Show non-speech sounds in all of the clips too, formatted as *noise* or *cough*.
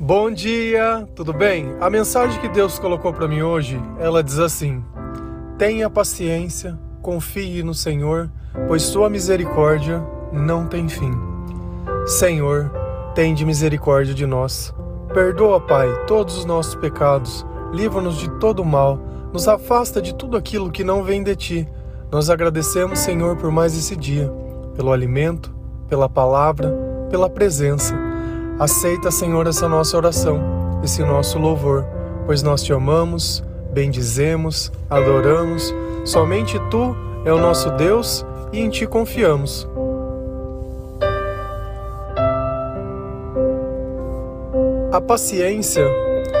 Bom dia, tudo bem? A mensagem que Deus colocou para mim hoje, ela diz assim: Tenha paciência, confie no Senhor, pois sua misericórdia não tem fim. Senhor, tende misericórdia de nós. Perdoa, Pai, todos os nossos pecados, livra-nos de todo mal, nos afasta de tudo aquilo que não vem de ti. Nós agradecemos, Senhor, por mais esse dia, pelo alimento, pela palavra, pela presença. Aceita, Senhor, essa nossa oração, esse nosso louvor, pois nós te amamos, bendizemos, adoramos. Somente tu é o nosso Deus e em ti confiamos. A paciência,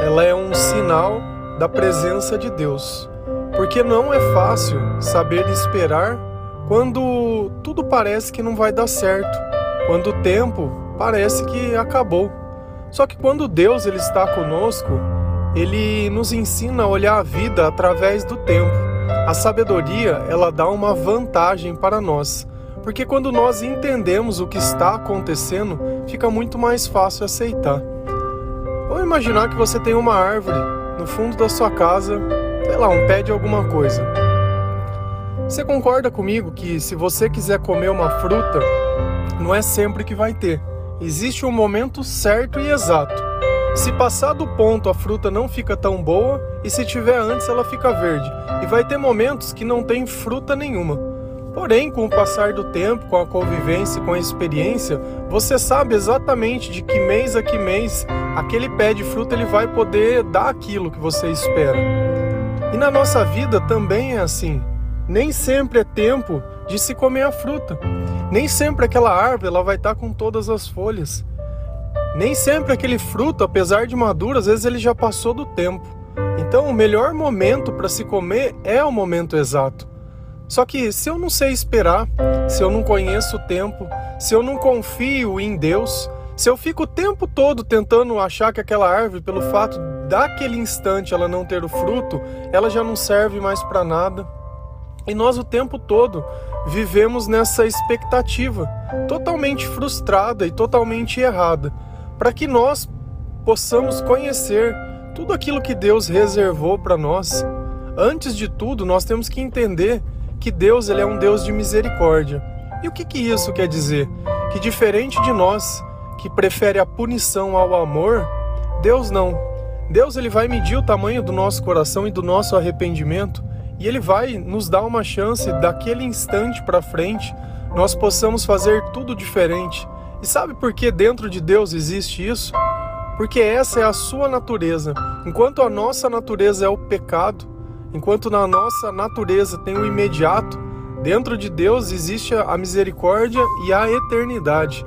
ela é um sinal da presença de Deus, porque não é fácil saber esperar quando tudo parece que não vai dar certo, quando o tempo parece que acabou. Só que quando Deus ele está conosco, ele nos ensina a olhar a vida através do tempo. A sabedoria, ela dá uma vantagem para nós, porque quando nós entendemos o que está acontecendo, fica muito mais fácil aceitar. Vamos imaginar que você tem uma árvore no fundo da sua casa, sei lá, um pé de alguma coisa. Você concorda comigo que se você quiser comer uma fruta, não é sempre que vai ter. Existe um momento certo e exato. Se passar do ponto, a fruta não fica tão boa, e se tiver antes, ela fica verde. E vai ter momentos que não tem fruta nenhuma. Porém, com o passar do tempo, com a convivência, com a experiência, você sabe exatamente de que mês a que mês aquele pé de fruta ele vai poder dar aquilo que você espera. E na nossa vida também é assim. Nem sempre é tempo de se comer a fruta. Nem sempre aquela árvore ela vai estar com todas as folhas. Nem sempre aquele fruto, apesar de maduro, às vezes ele já passou do tempo. Então, o melhor momento para se comer é o momento exato. Só que se eu não sei esperar, se eu não conheço o tempo, se eu não confio em Deus, se eu fico o tempo todo tentando achar que aquela árvore, pelo fato daquele instante ela não ter o fruto, ela já não serve mais para nada. E nós o tempo todo vivemos nessa expectativa totalmente frustrada e totalmente errada, para que nós possamos conhecer tudo aquilo que Deus reservou para nós. Antes de tudo, nós temos que entender que Deus ele é um Deus de misericórdia. E o que, que isso quer dizer? Que diferente de nós, que prefere a punição ao amor, Deus não. Deus ele vai medir o tamanho do nosso coração e do nosso arrependimento e ele vai nos dar uma chance daquele instante para frente nós possamos fazer tudo diferente. E sabe por que dentro de Deus existe isso? Porque essa é a sua natureza. Enquanto a nossa natureza é o pecado, enquanto na nossa natureza tem o imediato, dentro de Deus existe a misericórdia e a eternidade.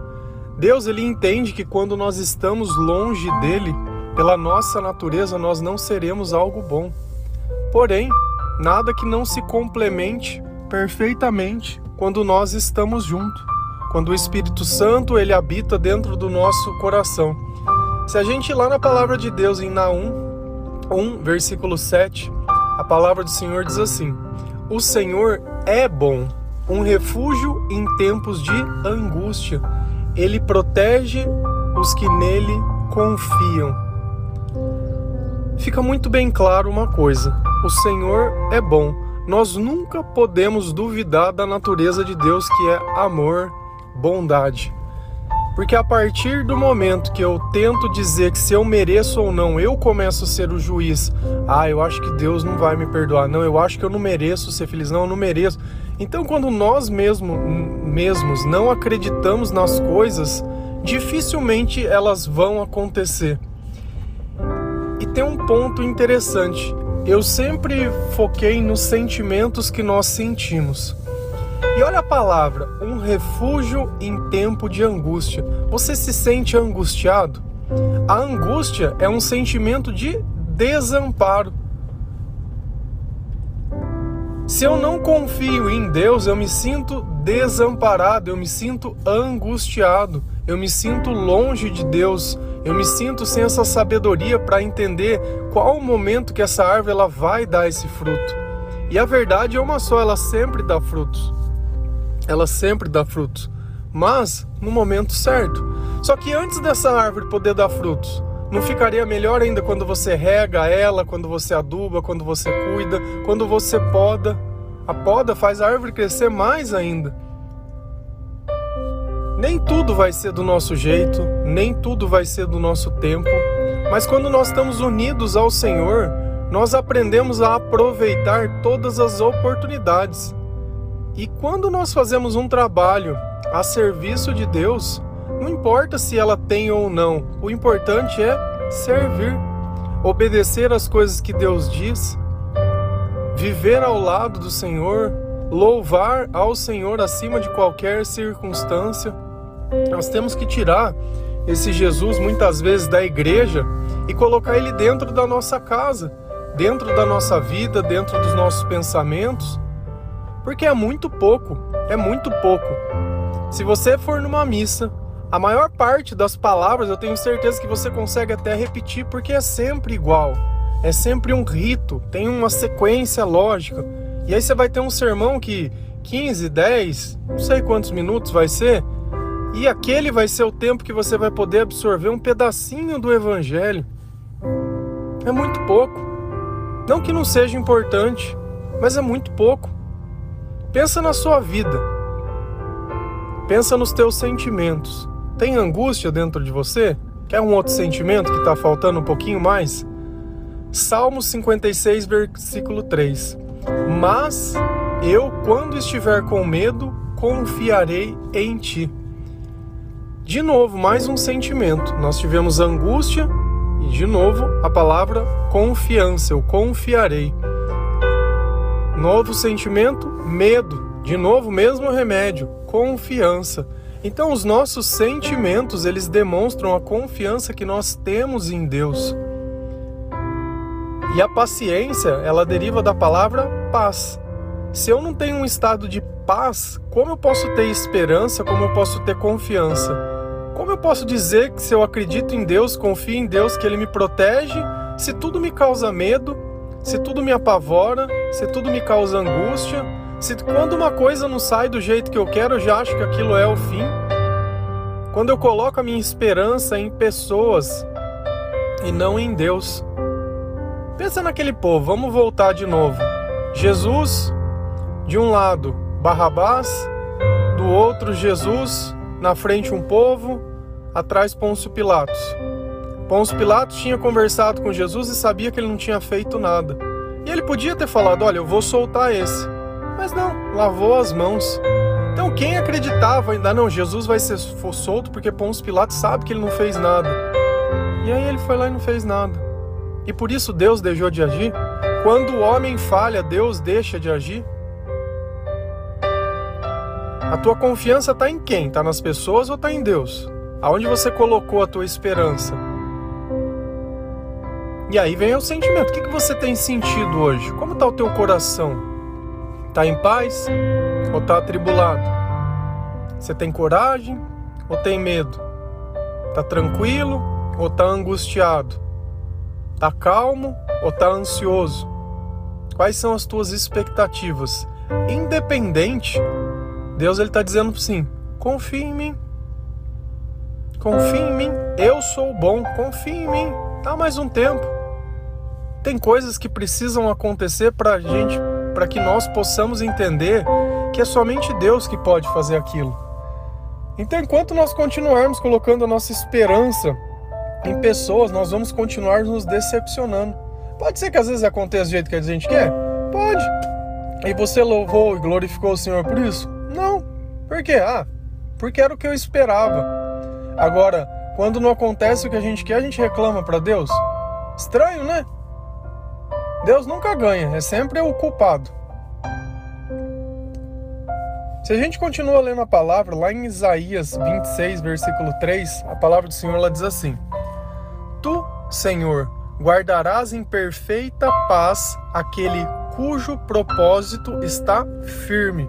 Deus ele entende que quando nós estamos longe dele, pela nossa natureza nós não seremos algo bom. Porém, nada que não se complemente perfeitamente quando nós estamos juntos, quando o Espírito Santo ele habita dentro do nosso coração. Se a gente ir lá na palavra de Deus em Naum 1, versículo 7, a palavra do Senhor diz assim: O Senhor é bom, um refúgio em tempos de angústia. Ele protege os que nele confiam. Fica muito bem claro uma coisa: o Senhor é bom. Nós nunca podemos duvidar da natureza de Deus, que é amor, bondade. Porque a partir do momento que eu tento dizer que se eu mereço ou não, eu começo a ser o juiz. Ah, eu acho que Deus não vai me perdoar. Não, eu acho que eu não mereço ser feliz. Não, eu não mereço. Então, quando nós mesmo, mesmos não acreditamos nas coisas, dificilmente elas vão acontecer. E tem um ponto interessante eu sempre foquei nos sentimentos que nós sentimos. E olha a palavra, um refúgio em tempo de angústia. Você se sente angustiado? A angústia é um sentimento de desamparo. Se eu não confio em Deus, eu me sinto desamparado, eu me sinto angustiado, eu me sinto longe de Deus, eu me sinto sem essa sabedoria para entender qual o momento que essa árvore ela vai dar esse fruto. E a verdade é uma só, ela sempre dá frutos. Ela sempre dá frutos, mas no momento certo. Só que antes dessa árvore poder dar frutos, Não ficaria melhor ainda quando você rega ela, quando você aduba, quando você cuida, quando você poda? A poda faz a árvore crescer mais ainda. Nem tudo vai ser do nosso jeito, nem tudo vai ser do nosso tempo, mas quando nós estamos unidos ao Senhor, nós aprendemos a aproveitar todas as oportunidades. E quando nós fazemos um trabalho a serviço de Deus, não importa se ela tem ou não, o importante é servir, obedecer às coisas que Deus diz, viver ao lado do Senhor, louvar ao Senhor acima de qualquer circunstância. Nós temos que tirar esse Jesus muitas vezes da igreja e colocar ele dentro da nossa casa, dentro da nossa vida, dentro dos nossos pensamentos, porque é muito pouco, é muito pouco. Se você for numa missa, a maior parte das palavras eu tenho certeza que você consegue até repetir porque é sempre igual. É sempre um rito, tem uma sequência lógica. E aí você vai ter um sermão que 15, 10, não sei quantos minutos vai ser, e aquele vai ser o tempo que você vai poder absorver um pedacinho do evangelho. É muito pouco. Não que não seja importante, mas é muito pouco. Pensa na sua vida. Pensa nos teus sentimentos. Tem angústia dentro de você? Quer um outro sentimento que está faltando um pouquinho mais? Salmo 56, versículo 3. Mas eu, quando estiver com medo, confiarei em ti. De novo, mais um sentimento. Nós tivemos angústia e, de novo, a palavra confiança. Eu confiarei. Novo sentimento, medo. De novo, mesmo remédio, confiança. Então, os nossos sentimentos, eles demonstram a confiança que nós temos em Deus. E a paciência, ela deriva da palavra paz. Se eu não tenho um estado de paz, como eu posso ter esperança, como eu posso ter confiança? Como eu posso dizer que se eu acredito em Deus, confio em Deus, que Ele me protege, se tudo me causa medo, se tudo me apavora, se tudo me causa angústia, se quando uma coisa não sai do jeito que eu quero, eu já acho que aquilo é o fim. Quando eu coloco a minha esperança em pessoas e não em Deus. Pensa naquele povo, vamos voltar de novo. Jesus, de um lado, Barrabás, do outro, Jesus, na frente um povo, atrás Pôncio Pilatos. Pôncio Pilatos tinha conversado com Jesus e sabia que ele não tinha feito nada. E ele podia ter falado: Olha, eu vou soltar esse. Mas não, lavou as mãos. Então quem acreditava ainda, não, Jesus vai ser solto porque Pôncio Pilatos sabe que ele não fez nada. E aí ele foi lá e não fez nada. E por isso Deus deixou de agir? Quando o homem falha, Deus deixa de agir? A tua confiança está em quem? Está nas pessoas ou está em Deus? Aonde você colocou a tua esperança? E aí vem o sentimento. O que, você tem sentido hoje? Como está o teu coração? Está em paz ou está atribulado? Você tem coragem ou tem medo? Está tranquilo ou está angustiado? Está calmo ou está ansioso? Quais são as tuas expectativas? Independente, Deus ele está dizendo sim. Confia em mim. Confia em mim. Eu sou bom. Confia em mim. Dá mais um tempo. Tem coisas que precisam acontecer para gente para que nós possamos entender que é somente Deus que pode fazer aquilo. Então, enquanto nós continuarmos colocando a nossa esperança em pessoas, nós vamos continuar nos decepcionando. Pode ser que às vezes aconteça do jeito que a gente quer? Pode. E você louvou e glorificou o Senhor por isso? Não. Por quê? Ah, porque era o que eu esperava. Agora, quando não acontece o que a gente quer, a gente reclama para Deus? Estranho, né? Deus nunca ganha, é sempre o culpado. Se a gente continua lendo a palavra, lá em Isaías 26, versículo 3, a palavra do Senhor ela diz assim: Tu, Senhor, guardarás em perfeita paz aquele cujo propósito está firme,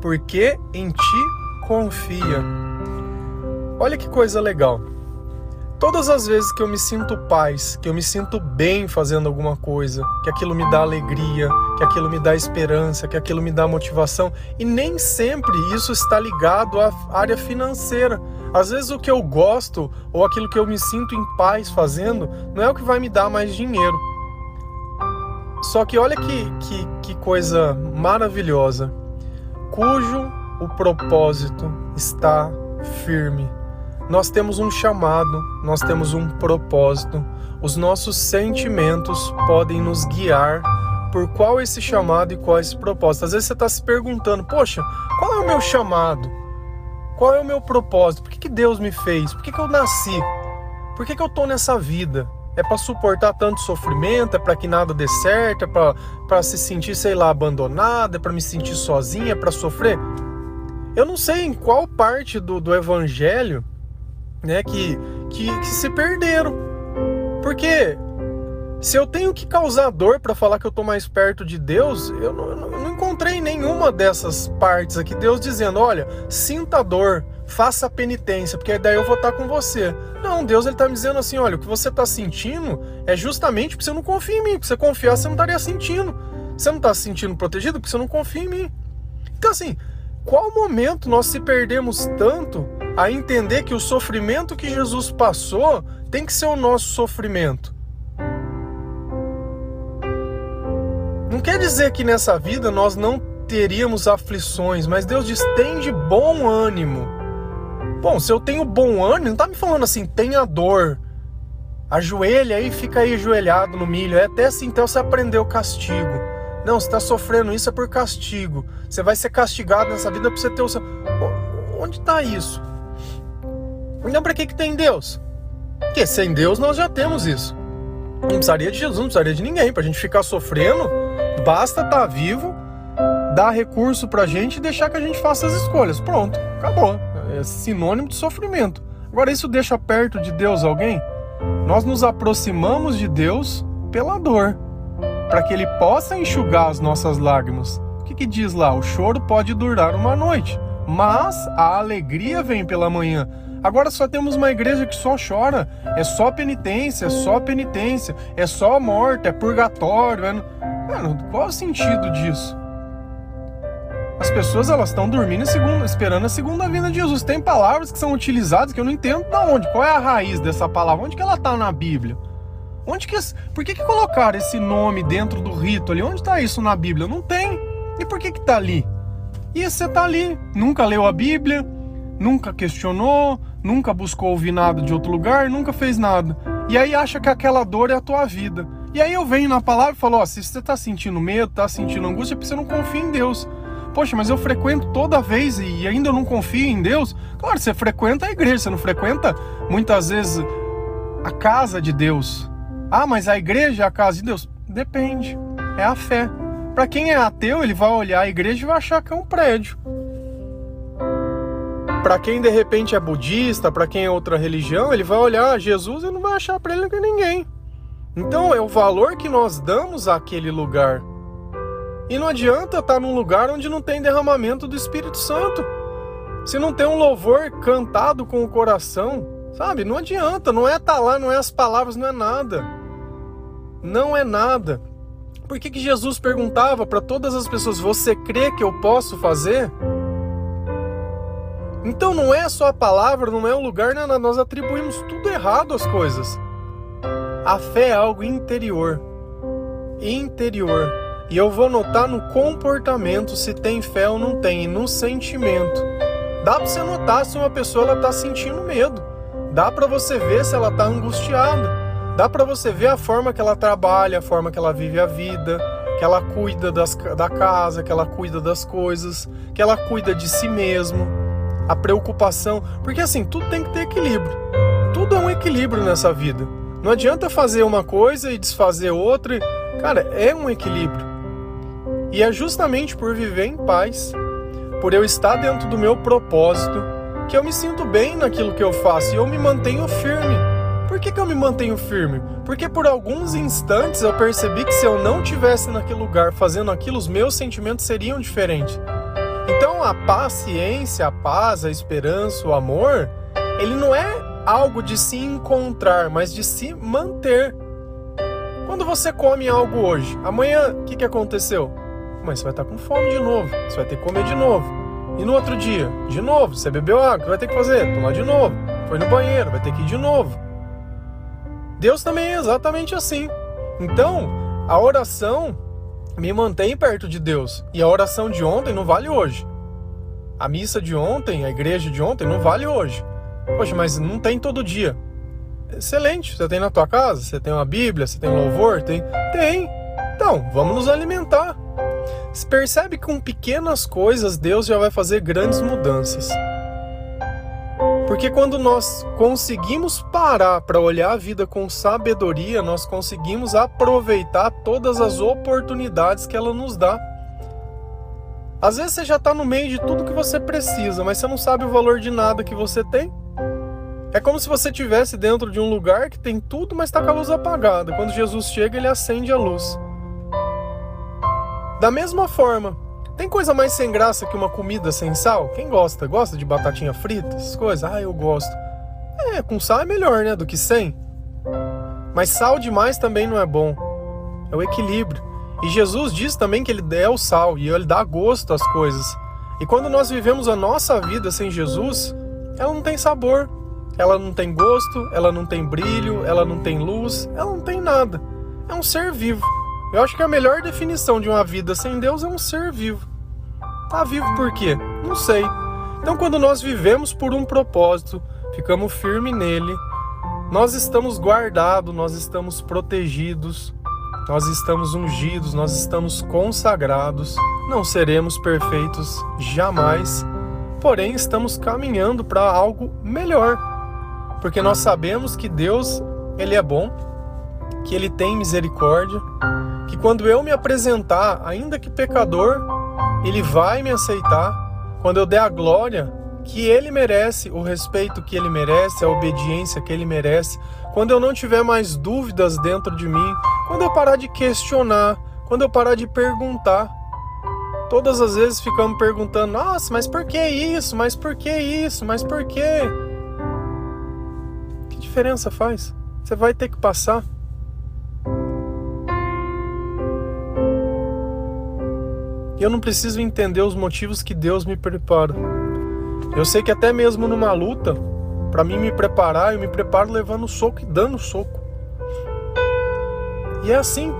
porque em ti confia. Olha que coisa legal. Todas as vezes que eu me sinto paz, que eu me sinto bem fazendo alguma coisa, que aquilo me dá alegria, que aquilo me dá esperança, que aquilo me dá motivação, e nem sempre isso está ligado à área financeira. Às vezes o que eu gosto ou aquilo que eu me sinto em paz fazendo não é o que vai me dar mais dinheiro. Só que olha que, que, que coisa maravilhosa, cujo o propósito está firme. Nós temos um chamado, nós temos um propósito. Os nossos sentimentos podem nos guiar por qual esse chamado e qual esse propósito. Às vezes você está se perguntando, poxa, qual é o meu chamado? Qual é o meu propósito? Por que, que Deus me fez? Por que, que eu nasci? Por que, que eu estou nessa vida? É para suportar tanto sofrimento? É para que nada dê certo? É para se sentir, sei lá, abandonado? É para me sentir sozinha? É para sofrer? Eu não sei em qual parte do, do evangelho né, que, que, que se perderam. Porque se eu tenho que causar dor para falar que eu estou mais perto de Deus, eu não, eu não, encontrei nenhuma dessas partes aqui. Deus dizendo: olha, sinta dor, faça penitência, porque daí eu vou estar com você. Não, Deus ele está me dizendo assim: olha, o que você está sentindo é justamente porque você não confia em mim. Porque você confiar, você não estaria sentindo. Você não está se sentindo protegido porque você não confia em mim. Então, assim, qual momento nós se perdemos tanto a entender que o sofrimento que Jesus passou tem que ser o nosso sofrimento? Não quer dizer que nessa vida nós não teríamos aflições, mas Deus diz: tem de bom ânimo. Bom, se eu tenho bom ânimo, não tá me falando assim, tenha dor. Ajoelha aí, fica aí ajoelhado no milho. É até assim, então você aprendeu o castigo. Não, você está sofrendo isso é por castigo. Você vai ser castigado nessa vida para você ter o seu. Onde está isso? Então, para que, que tem Deus? Porque sem Deus nós já temos isso. Não precisaria de Jesus, não precisaria de ninguém. Para a gente ficar sofrendo, basta estar tá vivo, dar recurso para a gente e deixar que a gente faça as escolhas. Pronto, acabou. É sinônimo de sofrimento. Agora, isso deixa perto de Deus alguém? Nós nos aproximamos de Deus pela dor para que ele possa enxugar as nossas lágrimas. O que, que diz lá? O choro pode durar uma noite, mas a alegria vem pela manhã. Agora só temos uma igreja que só chora, é só penitência, é só penitência, é só morte, é purgatório. É... Mano, qual o sentido disso? As pessoas elas estão dormindo segunda, esperando a segunda vinda de Jesus. Tem palavras que são utilizadas que eu não entendo de onde. Qual é a raiz dessa palavra? Onde que ela está na Bíblia? Onde que, por que, que colocaram esse nome dentro do rito ali? Onde está isso na Bíblia? Não tem. E por que que tá ali? E você tá ali, nunca leu a Bíblia, nunca questionou, nunca buscou ouvir nada de outro lugar, nunca fez nada. E aí acha que aquela dor é a tua vida. E aí eu venho na palavra e falo, ó, se você tá sentindo medo, tá sentindo angústia, é porque você não confia em Deus. Poxa, mas eu frequento toda vez e ainda não confio em Deus. Claro, você frequenta a igreja, você não frequenta muitas vezes a casa de Deus. Ah, mas a igreja é a casa de Deus? Depende. É a fé. Para quem é ateu, ele vai olhar a igreja e vai achar que é um prédio. Para quem de repente é budista, para quem é outra religião, ele vai olhar Jesus e não vai achar para ele ninguém. Então é o valor que nós damos àquele lugar. E não adianta estar num lugar onde não tem derramamento do Espírito Santo. Se não tem um louvor cantado com o coração, sabe? Não adianta, não é estar tá lá, não é as palavras, não é nada não é nada. Por que, que Jesus perguntava para todas as pessoas: Você crê que eu posso fazer? Então não é só a palavra, não é o lugar, não, nós atribuímos tudo errado às coisas. A fé é algo interior. Interior. E eu vou notar no comportamento se tem fé ou não tem, e no sentimento. Dá para você notar se uma pessoa ela tá sentindo medo. Dá para você ver se ela tá angustiada. Dá para você ver a forma que ela trabalha, a forma que ela vive a vida, que ela cuida das, da casa, que ela cuida das coisas, que ela cuida de si mesmo, a preocupação, porque assim, tudo tem que ter equilíbrio. Tudo é um equilíbrio nessa vida. Não adianta fazer uma coisa e desfazer outra. Cara, é um equilíbrio. E é justamente por viver em paz, por eu estar dentro do meu propósito, que eu me sinto bem naquilo que eu faço e eu me mantenho firme por que, que eu me mantenho firme? Porque por alguns instantes eu percebi que se eu não tivesse naquele lugar fazendo aquilo, os meus sentimentos seriam diferentes. Então a paciência, a paz, a esperança, o amor, ele não é algo de se encontrar, mas de se manter. Quando você come algo hoje, amanhã o que, que aconteceu? Mas você vai estar com fome de novo, você vai ter que comer de novo. E no outro dia, de novo, você bebeu água, vai ter que fazer? Tomar de novo. Foi no banheiro, vai ter que ir de novo. Deus também é exatamente assim. Então, a oração me mantém perto de Deus. E a oração de ontem não vale hoje. A missa de ontem, a igreja de ontem não vale hoje. Poxa, mas não tem todo dia. Excelente. Você tem na tua casa? Você tem uma Bíblia? Você tem louvor? Tem? Tem. Então, vamos nos alimentar. Você percebe que com pequenas coisas Deus já vai fazer grandes mudanças. Porque quando nós conseguimos parar para olhar a vida com sabedoria, nós conseguimos aproveitar todas as oportunidades que ela nos dá. Às vezes você já está no meio de tudo que você precisa, mas você não sabe o valor de nada que você tem. É como se você estivesse dentro de um lugar que tem tudo, mas está com a luz apagada. Quando Jesus chega, ele acende a luz. Da mesma forma, tem coisa mais sem graça que uma comida sem sal? Quem gosta? Gosta de batatinha frita? Essas coisas? Ah, eu gosto. É, com sal é melhor, né? Do que sem. Mas sal demais também não é bom. É o equilíbrio. E Jesus diz também que ele é o sal e ele dá gosto às coisas. E quando nós vivemos a nossa vida sem Jesus, ela não tem sabor. Ela não tem gosto, ela não tem brilho, ela não tem luz, ela não tem nada. É um ser vivo. Eu acho que a melhor definição de uma vida sem Deus é um ser vivo. Tá vivo por quê? Não sei. Então, quando nós vivemos por um propósito, ficamos firmes nele, nós estamos guardados, nós estamos protegidos, nós estamos ungidos, nós estamos consagrados. Não seremos perfeitos jamais, porém estamos caminhando para algo melhor porque nós sabemos que Deus, ele é bom, que ele tem misericórdia, que quando eu me apresentar, ainda que pecador, ele vai me aceitar. Quando eu der a glória que ele merece, o respeito que ele merece, a obediência que ele merece, quando eu não tiver mais dúvidas dentro de mim, quando eu parar de questionar, quando eu parar de perguntar, todas as vezes ficamos perguntando: nossa, mas por que isso? Mas por que isso? Mas por que? diferença faz? Você vai ter que passar. Eu não preciso entender os motivos que Deus me prepara. Eu sei que até mesmo numa luta, para mim me preparar, eu me preparo levando soco e dando soco. E é assim.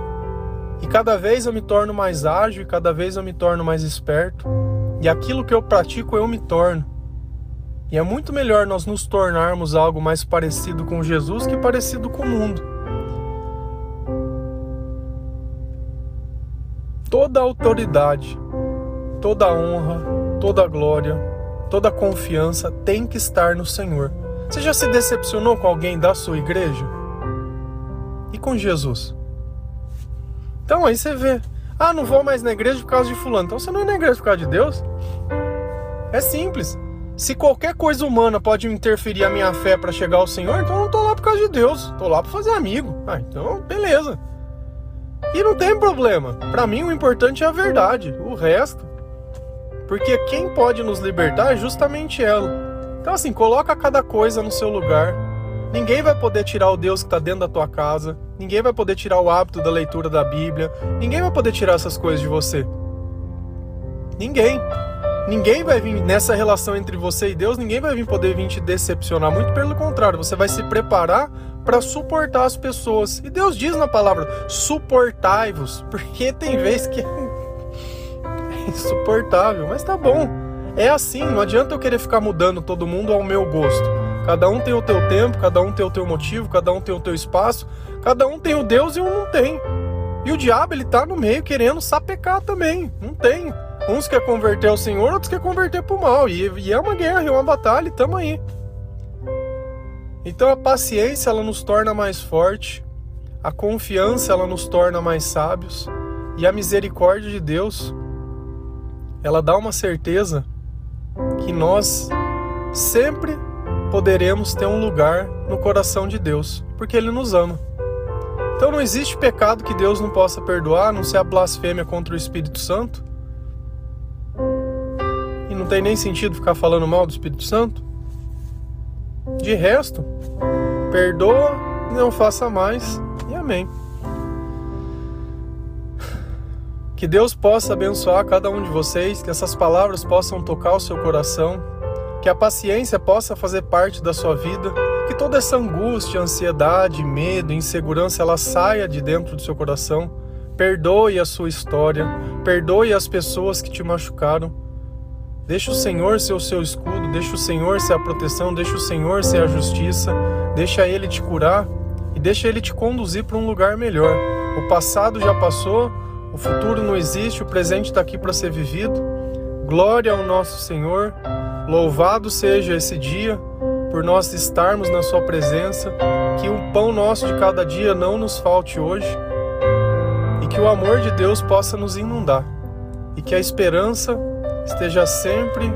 E cada vez eu me torno mais ágil, cada vez eu me torno mais esperto. E aquilo que eu pratico eu me torno. E é muito melhor nós nos tornarmos algo mais parecido com Jesus que parecido com o mundo. Toda autoridade, toda honra, toda glória, toda confiança tem que estar no Senhor. Você já se decepcionou com alguém da sua igreja? E com Jesus? Então aí você vê. Ah, não vou mais na igreja por causa de fulano. Então você não é na igreja por causa de Deus? É simples. Se qualquer coisa humana pode interferir a minha fé para chegar ao Senhor, então eu não tô lá por causa de Deus, tô lá para fazer amigo. Ah, então beleza. E não tem problema. Para mim o importante é a verdade, o resto. Porque quem pode nos libertar é justamente ela. Então assim, coloca cada coisa no seu lugar. Ninguém vai poder tirar o Deus que está dentro da tua casa. Ninguém vai poder tirar o hábito da leitura da Bíblia. Ninguém vai poder tirar essas coisas de você. Ninguém. Ninguém vai vir nessa relação entre você e Deus, ninguém vai vir poder vir te decepcionar. Muito pelo contrário, você vai se preparar para suportar as pessoas. E Deus diz na palavra: suportai-vos, *laughs* porque tem vezes que é insuportável, mas tá bom. É assim, não adianta eu querer ficar mudando todo mundo ao meu gosto. Cada um tem o teu tempo, cada um tem o teu motivo, cada um tem o teu espaço, cada um tem o Deus e um não tem. E o diabo ele tá no meio querendo sapecar também. Não tem. Uns quer converter ao Senhor, outros quer converter para o mal. E, e, é uma guerra, é uma batalha, e tamo aí. Então a paciência ela nos torna mais forte, a confiança ela nos torna mais sábios, e a misericórdia de Deus ela dá uma certeza que nós sempre poderemos ter um lugar no coração de Deus, porque Ele nos ama. Então não existe pecado que Deus não possa perdoar, não ser a blasfêmia contra o Espírito Santo não tem nem sentido ficar falando mal do Espírito Santo. De resto, perdoa e não faça mais. E amém. Que Deus possa abençoar cada um de vocês, que essas palavras possam tocar o seu coração, que a paciência possa fazer parte da sua vida, que toda essa angústia, ansiedade, medo, insegurança, ela saia de dentro do seu coração. Perdoe a sua história, perdoe as pessoas que te machucaram. Deixa o Senhor ser o seu escudo, deixa o Senhor ser a proteção, deixa o Senhor ser a justiça, deixa Ele te curar e deixa Ele te conduzir para um lugar melhor. O passado já passou, o futuro não existe, o presente está aqui para ser vivido. Glória ao nosso Senhor, louvado seja esse dia por nós estarmos na Sua presença, que o pão nosso de cada dia não nos falte hoje. E que o amor de Deus possa nos inundar. E que a esperança esteja sempre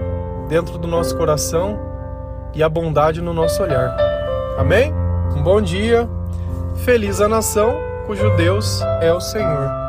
dentro do nosso coração e a bondade no nosso olhar. Amém? Um bom dia, feliz a nação cujo Deus é o Senhor.